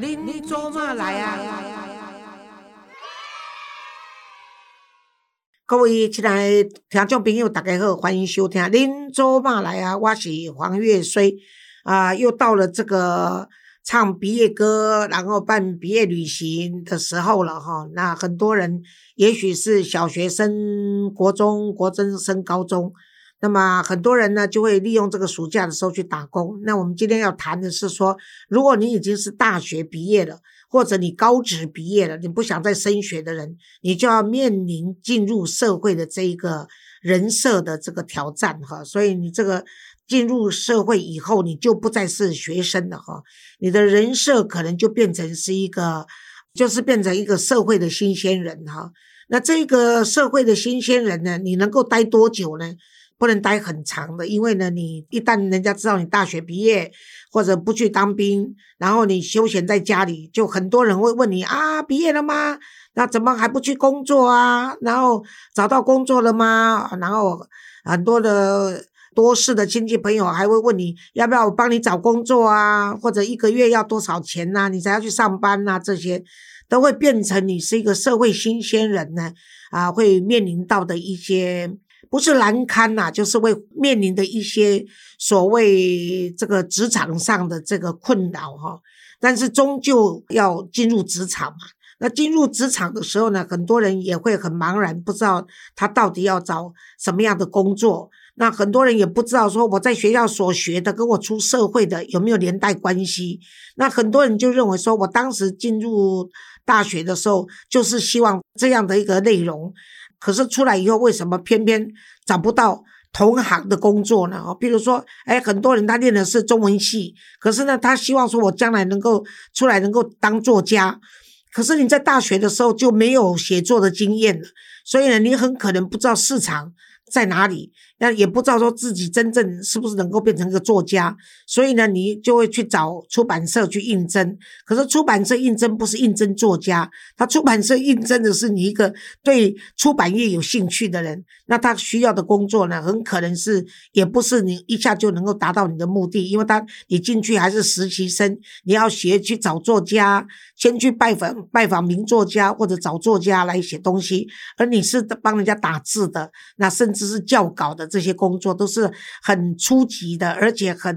您做嘛来啊？各位亲爱的听众朋友，大家好，欢迎收听《您做嘛来啊》，我是黄月水啊，又到了这个唱毕业歌，然后办毕业旅行的时候了哈。那很多人也许是小学生、国中、国中升高中。那么很多人呢，就会利用这个暑假的时候去打工。那我们今天要谈的是说，如果你已经是大学毕业了，或者你高职毕业了，你不想再升学的人，你就要面临进入社会的这一个人设的这个挑战哈。所以你这个进入社会以后，你就不再是学生了哈，你的人设可能就变成是一个，就是变成一个社会的新鲜人哈。那这个社会的新鲜人呢，你能够待多久呢？不能待很长的，因为呢，你一旦人家知道你大学毕业或者不去当兵，然后你休闲在家里，就很多人会问你啊，毕业了吗？那怎么还不去工作啊？然后找到工作了吗？然后很多的多事的亲戚朋友还会问你要不要我帮你找工作啊？或者一个月要多少钱呐？你才要去上班呐？这些都会变成你是一个社会新鲜人呢啊，会面临到的一些。不是难堪呐，就是会面临的一些所谓这个职场上的这个困扰哈。但是终究要进入职场嘛。那进入职场的时候呢，很多人也会很茫然，不知道他到底要找什么样的工作。那很多人也不知道说我在学校所学的跟我出社会的有没有连带关系。那很多人就认为说我当时进入大学的时候，就是希望这样的一个内容。可是出来以后，为什么偏偏找不到同行的工作呢？哦，比如说，哎，很多人他念的是中文系，可是呢，他希望说我将来能够出来能够当作家，可是你在大学的时候就没有写作的经验了，所以呢，你很可能不知道市场在哪里。那也不知道说自己真正是不是能够变成一个作家，所以呢，你就会去找出版社去应征。可是出版社应征不是应征作家，他出版社应征的是你一个对出版业有兴趣的人。那他需要的工作呢，很可能是也不是你一下就能够达到你的目的，因为他你进去还是实习生，你要学去找作家，先去拜访拜访名作家或者找作家来写东西，而你是帮人家打字的，那甚至是校稿的。这些工作都是很初级的，而且很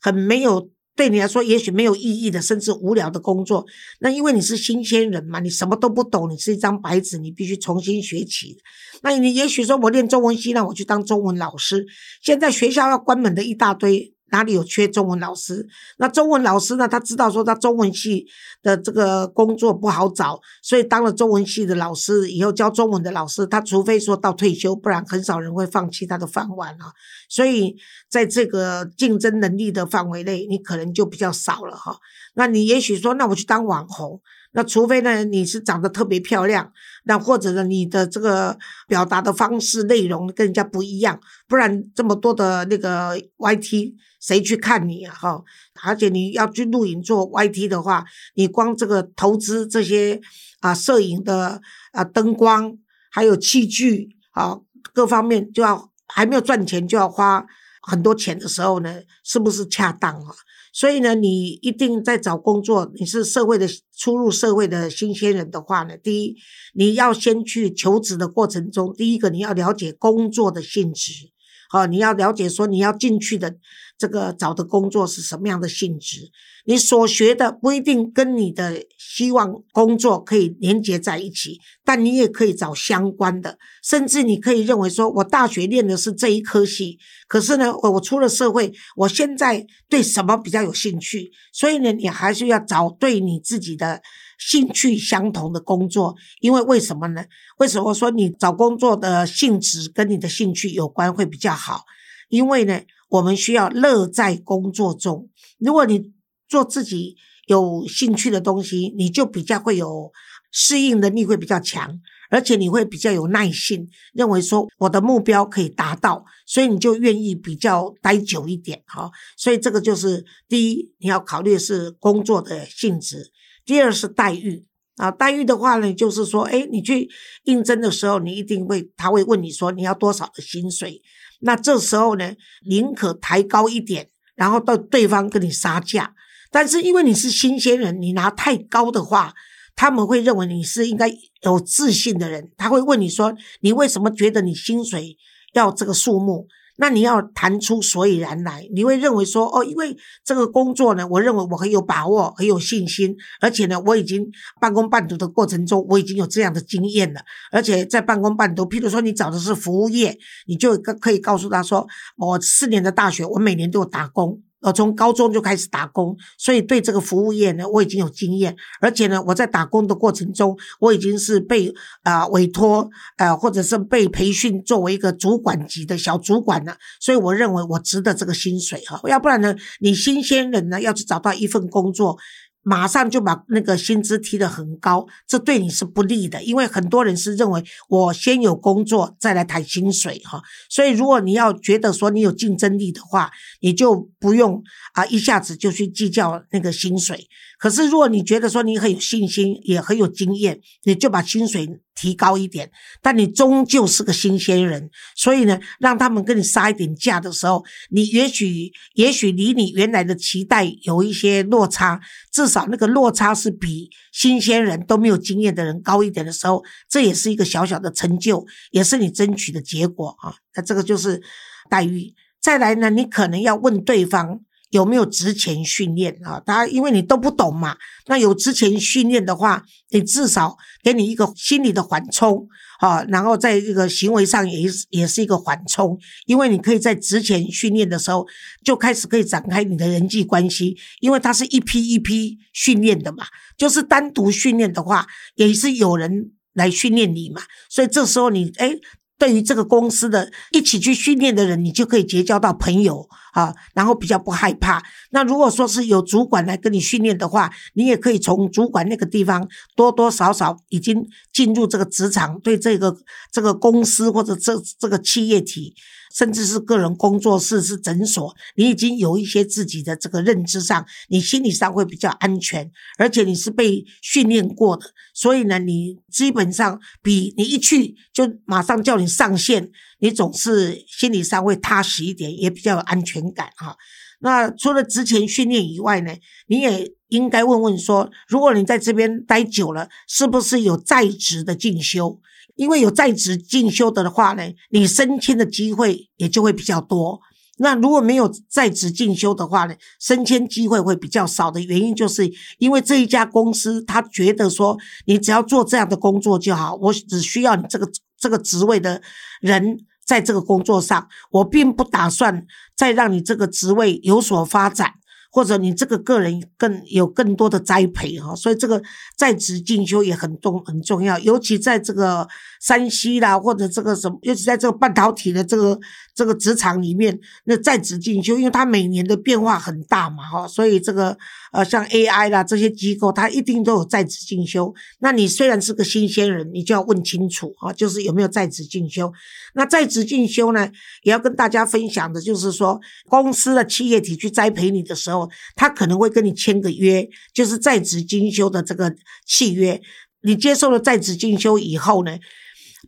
很没有对你来说也许没有意义的，甚至无聊的工作。那因为你是新鲜人嘛，你什么都不懂，你是一张白纸，你必须重新学起。那你也许说我练中文系，让我去当中文老师。现在学校要关门的一大堆。哪里有缺中文老师？那中文老师呢？他知道说他中文系的这个工作不好找，所以当了中文系的老师以后教中文的老师，他除非说到退休，不然很少人会放弃他的饭碗啊。所以在这个竞争能力的范围内，你可能就比较少了哈。那你也许说，那我去当网红。那除非呢，你是长得特别漂亮，那或者呢，你的这个表达的方式、内容跟人家不一样，不然这么多的那个 YT，谁去看你啊？哈，而且你要去录影做 YT 的话，你光这个投资这些啊，摄影的啊，灯光还有器具啊，各方面就要还没有赚钱就要花很多钱的时候呢，是不是恰当啊？所以呢，你一定在找工作，你是社会的初入社会的新鲜人的话呢，第一，你要先去求职的过程中，第一个你要了解工作的性质。好，你要了解说你要进去的这个找的工作是什么样的性质，你所学的不一定跟你的希望工作可以连接在一起，但你也可以找相关的，甚至你可以认为说我大学练的是这一科系，可是呢，我出了社会，我现在对什么比较有兴趣，所以呢，你还是要找对你自己的。兴趣相同的工作，因为为什么呢？为什么说你找工作的性质跟你的兴趣有关会比较好？因为呢，我们需要乐在工作中。如果你做自己有兴趣的东西，你就比较会有适应能力会比较强，而且你会比较有耐性，认为说我的目标可以达到，所以你就愿意比较待久一点。哈，所以这个就是第一，你要考虑是工作的性质。第二是待遇啊，待遇的话呢，就是说，哎，你去应征的时候，你一定会，他会问你说你要多少的薪水，那这时候呢，宁可抬高一点，然后到对方跟你杀价，但是因为你是新鲜人，你拿太高的话，他们会认为你是应该有自信的人，他会问你说，你为什么觉得你薪水要这个数目？那你要谈出所以然来，你会认为说，哦，因为这个工作呢，我认为我很有把握，很有信心，而且呢，我已经半工半读的过程中，我已经有这样的经验了，而且在半工半读，譬如说你找的是服务业，你就可以告诉他说，我四年的大学，我每年都有打工。我从高中就开始打工，所以对这个服务业呢，我已经有经验。而且呢，我在打工的过程中，我已经是被啊委托呃，或者是被培训作为一个主管级的小主管了。所以我认为我值得这个薪水哈。要不然呢，你新鲜人呢要去找到一份工作。马上就把那个薪资提得很高，这对你是不利的，因为很多人是认为我先有工作再来谈薪水哈。所以如果你要觉得说你有竞争力的话，你就不用啊一下子就去计较那个薪水。可是如果你觉得说你很有信心，也很有经验，你就把薪水。提高一点，但你终究是个新鲜人，所以呢，让他们跟你杀一点价的时候，你也许也许离你原来的期待有一些落差，至少那个落差是比新鲜人都没有经验的人高一点的时候，这也是一个小小的成就，也是你争取的结果啊。那这个就是待遇。再来呢，你可能要问对方。有没有之前训练啊？他因为你都不懂嘛，那有之前训练的话，你至少给你一个心理的缓冲啊，然后在这个行为上也也是一个缓冲，因为你可以在之前训练的时候就开始可以展开你的人际关系，因为它是一批一批训练的嘛，就是单独训练的话，也是有人来训练你嘛，所以这时候你哎。对于这个公司的一起去训练的人，你就可以结交到朋友啊，然后比较不害怕。那如果说是有主管来跟你训练的话，你也可以从主管那个地方多多少少已经进入这个职场，对这个这个公司或者这这个企业体。甚至是个人工作室、是诊所，你已经有一些自己的这个认知上，你心理上会比较安全，而且你是被训练过的，所以呢，你基本上比你一去就马上叫你上线，你总是心理上会踏实一点，也比较有安全感哈。那除了之前训练以外呢，你也应该问问说，如果你在这边待久了，是不是有在职的进修？因为有在职进修的话呢，你升迁的机会也就会比较多。那如果没有在职进修的话呢，升迁机会会比较少的原因，就是因为这一家公司他觉得说，你只要做这样的工作就好，我只需要你这个这个职位的人在这个工作上，我并不打算再让你这个职位有所发展。或者你这个个人更有更多的栽培哈，所以这个在职进修也很重很重要，尤其在这个山西啦，或者这个什么，尤其在这个半导体的这个这个职场里面，那在职进修，因为它每年的变化很大嘛哈，所以这个呃像 AI 啦这些机构，它一定都有在职进修。那你虽然是个新鲜人，你就要问清楚哈，就是有没有在职进修。那在职进修呢，也要跟大家分享的就是说，公司的企业体去栽培你的时候。他可能会跟你签个约，就是在职进修的这个契约。你接受了在职进修以后呢，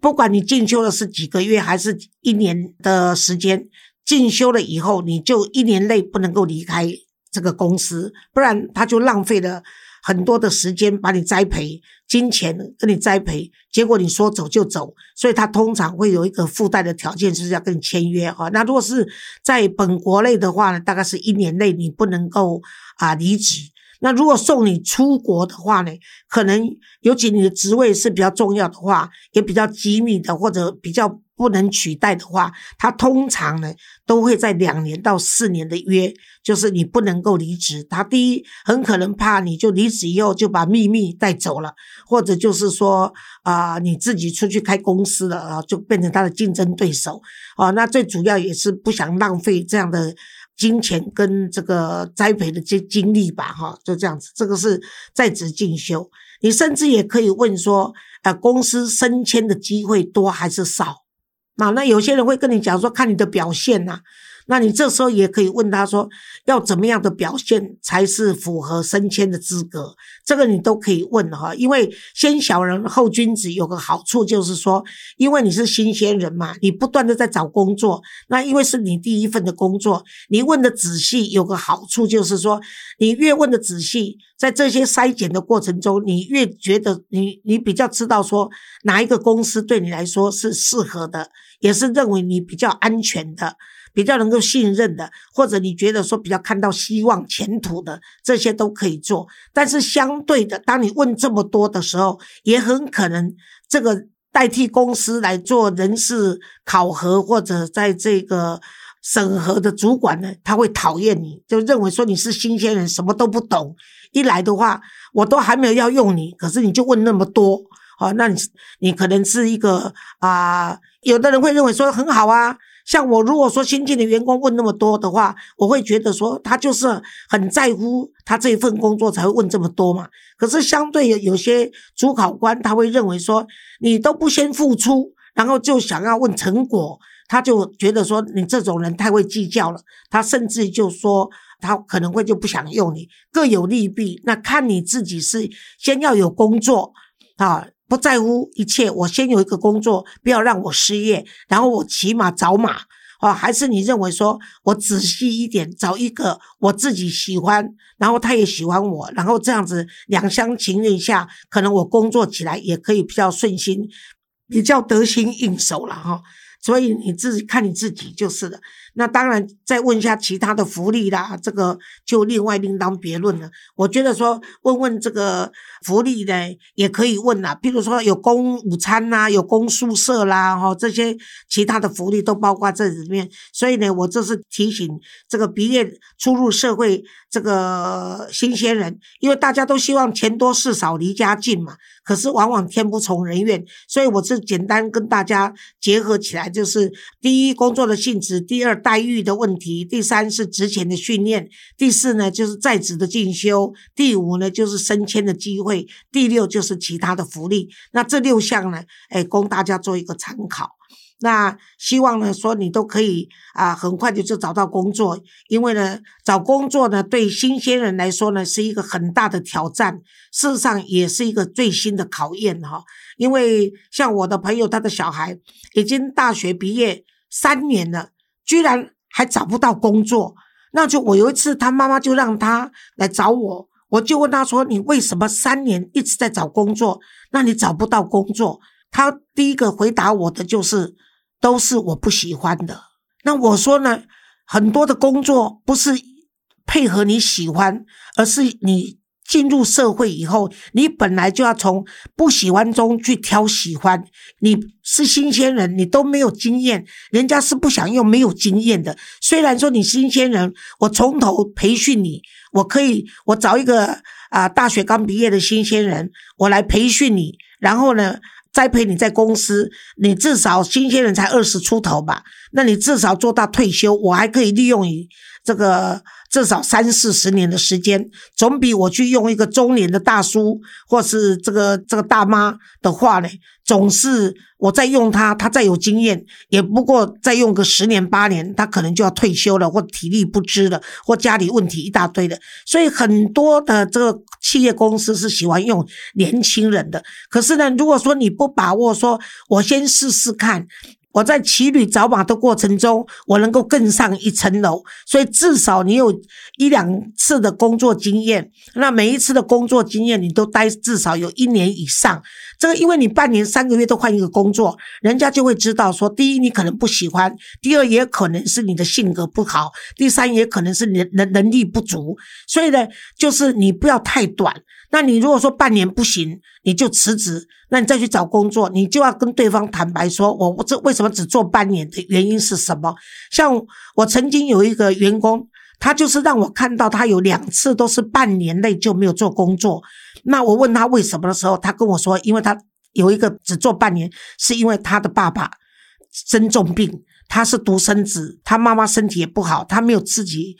不管你进修的是几个月还是一年的时间，进修了以后，你就一年内不能够离开这个公司，不然他就浪费了。很多的时间把你栽培，金钱跟你栽培，结果你说走就走，所以他通常会有一个附带的条件，就是要跟你签约哈。那如果是在本国内的话呢，大概是一年内你不能够啊离职。那如果送你出国的话呢，可能尤其你的职位是比较重要的话，也比较机密的或者比较。不能取代的话，他通常呢都会在两年到四年的约，就是你不能够离职。他第一很可能怕你就离职以后就把秘密带走了，或者就是说啊你自己出去开公司了啊，就变成他的竞争对手啊。那最主要也是不想浪费这样的金钱跟这个栽培的这经历吧，哈，就这样子。这个是在职进修，你甚至也可以问说，呃，公司升迁的机会多还是少？那那有些人会跟你讲说，看你的表现呐，那你这时候也可以问他说，要怎么样的表现才是符合升迁的资格？这个你都可以问哈。因为先小人后君子有个好处就是说，因为你是新鲜人嘛，你不断的在找工作，那因为是你第一份的工作，你问的仔细有个好处就是说，你越问的仔细，在这些筛检的过程中，你越觉得你你比较知道说哪一个公司对你来说是适合的，也是认为你比较安全的。比较能够信任的，或者你觉得说比较看到希望前途的，这些都可以做。但是相对的，当你问这么多的时候，也很可能这个代替公司来做人事考核或者在这个审核的主管呢，他会讨厌你，就认为说你是新鲜人，什么都不懂。一来的话，我都还没有要用你，可是你就问那么多，哦，那你你可能是一个啊，有的人会认为说很好啊。像我如果说新进的员工问那么多的话，我会觉得说他就是很在乎他这一份工作才会问这么多嘛。可是相对有有些主考官他会认为说你都不先付出，然后就想要问成果，他就觉得说你这种人太会计较了。他甚至就说他可能会就不想用你，各有利弊。那看你自己是先要有工作啊。不在乎一切，我先有一个工作，不要让我失业，然后我骑马找马啊？还是你认为说我仔细一点，找一个我自己喜欢，然后他也喜欢我，然后这样子两厢情愿下，可能我工作起来也可以比较顺心，比较得心应手了哈。所以你自己看你自己就是了。那当然，再问一下其他的福利啦，这个就另外另当别论了。我觉得说问问这个福利呢，也可以问啦，譬如说有供午餐啦，有供宿舍啦，哈，这些其他的福利都包括这里面。所以呢，我这是提醒这个毕业初入社会这个新鲜人，因为大家都希望钱多事少离家近嘛，可是往往天不从人愿，所以我是简单跟大家结合起来，就是第一工作的性质，第二。待遇的问题，第三是职前的训练，第四呢就是在职的进修，第五呢就是升迁的机会，第六就是其他的福利。那这六项呢，哎，供大家做一个参考。那希望呢说你都可以啊，很快的就找到工作，因为呢找工作呢对新鲜人来说呢是一个很大的挑战，事实上也是一个最新的考验哈。因为像我的朋友，他的小孩已经大学毕业三年了。居然还找不到工作，那就我有一次，他妈妈就让他来找我，我就问他说：“你为什么三年一直在找工作？那你找不到工作？”他第一个回答我的就是：“都是我不喜欢的。”那我说呢，很多的工作不是配合你喜欢，而是你。进入社会以后，你本来就要从不喜欢中去挑喜欢。你是新鲜人，你都没有经验，人家是不想用没有经验的。虽然说你新鲜人，我从头培训你，我可以，我找一个啊大学刚毕业的新鲜人，我来培训你，然后呢栽培你在公司，你至少新鲜人才二十出头吧，那你至少做到退休，我还可以利用你这个。至少三四十年的时间，总比我去用一个中年的大叔或是这个这个大妈的话呢，总是我在用他，他再有经验，也不过再用个十年八年，他可能就要退休了，或体力不支了，或家里问题一大堆的。所以很多的这个企业公司是喜欢用年轻人的。可是呢，如果说你不把握，说我先试试看。我在骑驴找马的过程中，我能够更上一层楼，所以至少你有一两次的工作经验，那每一次的工作经验你都待至少有一年以上。这个因为你半年三个月都换一个工作，人家就会知道说，第一你可能不喜欢，第二也可能是你的性格不好，第三也可能是你的能能力不足。所以呢，就是你不要太短。那你如果说半年不行，你就辞职。那你再去找工作，你就要跟对方坦白说，我这为什么只做半年的原因是什么？像我曾经有一个员工，他就是让我看到他有两次都是半年内就没有做工作。那我问他为什么的时候，他跟我说，因为他有一个只做半年，是因为他的爸爸生重病，他是独生子，他妈妈身体也不好，他没有自己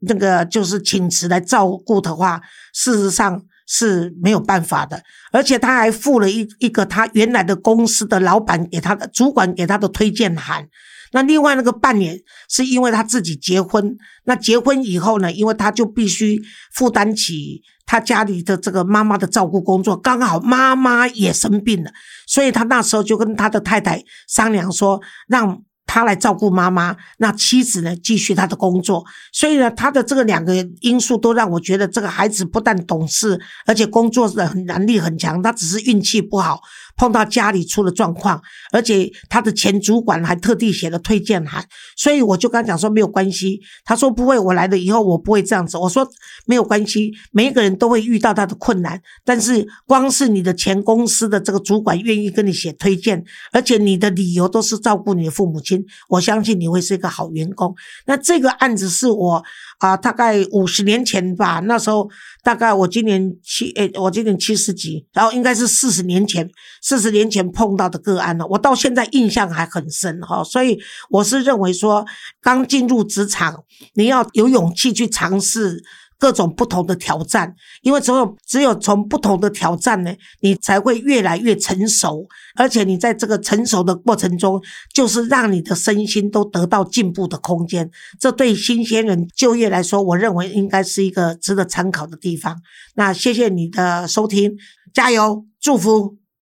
那个就是请辞来照顾的话，事实上。是没有办法的，而且他还附了一一个他原来的公司的老板给他的主管给他的推荐函。那另外那个半年是因为他自己结婚，那结婚以后呢，因为他就必须负担起他家里的这个妈妈的照顾工作，刚好妈妈也生病了，所以他那时候就跟他的太太商量说，让。他来照顾妈妈，那妻子呢继续他的工作，所以呢，他的这个两个因素都让我觉得这个孩子不但懂事，而且工作的能力很强，他只是运气不好。碰到家里出了状况，而且他的前主管还特地写了推荐函，所以我就跟他讲说没有关系。他说不会，我来了以后我不会这样子。我说没有关系，每一个人都会遇到他的困难，但是光是你的前公司的这个主管愿意跟你写推荐，而且你的理由都是照顾你的父母亲，我相信你会是一个好员工。那这个案子是我。啊，大概五十年前吧，那时候大概我今年七诶，我今年七十几，然后应该是四十年前，四十年前碰到的个案了，我到现在印象还很深哈，所以我是认为说，刚进入职场，你要有勇气去尝试。各种不同的挑战，因为只有只有从不同的挑战呢，你才会越来越成熟，而且你在这个成熟的过程中，就是让你的身心都得到进步的空间。这对新鲜人就业来说，我认为应该是一个值得参考的地方。那谢谢你的收听，加油，祝福。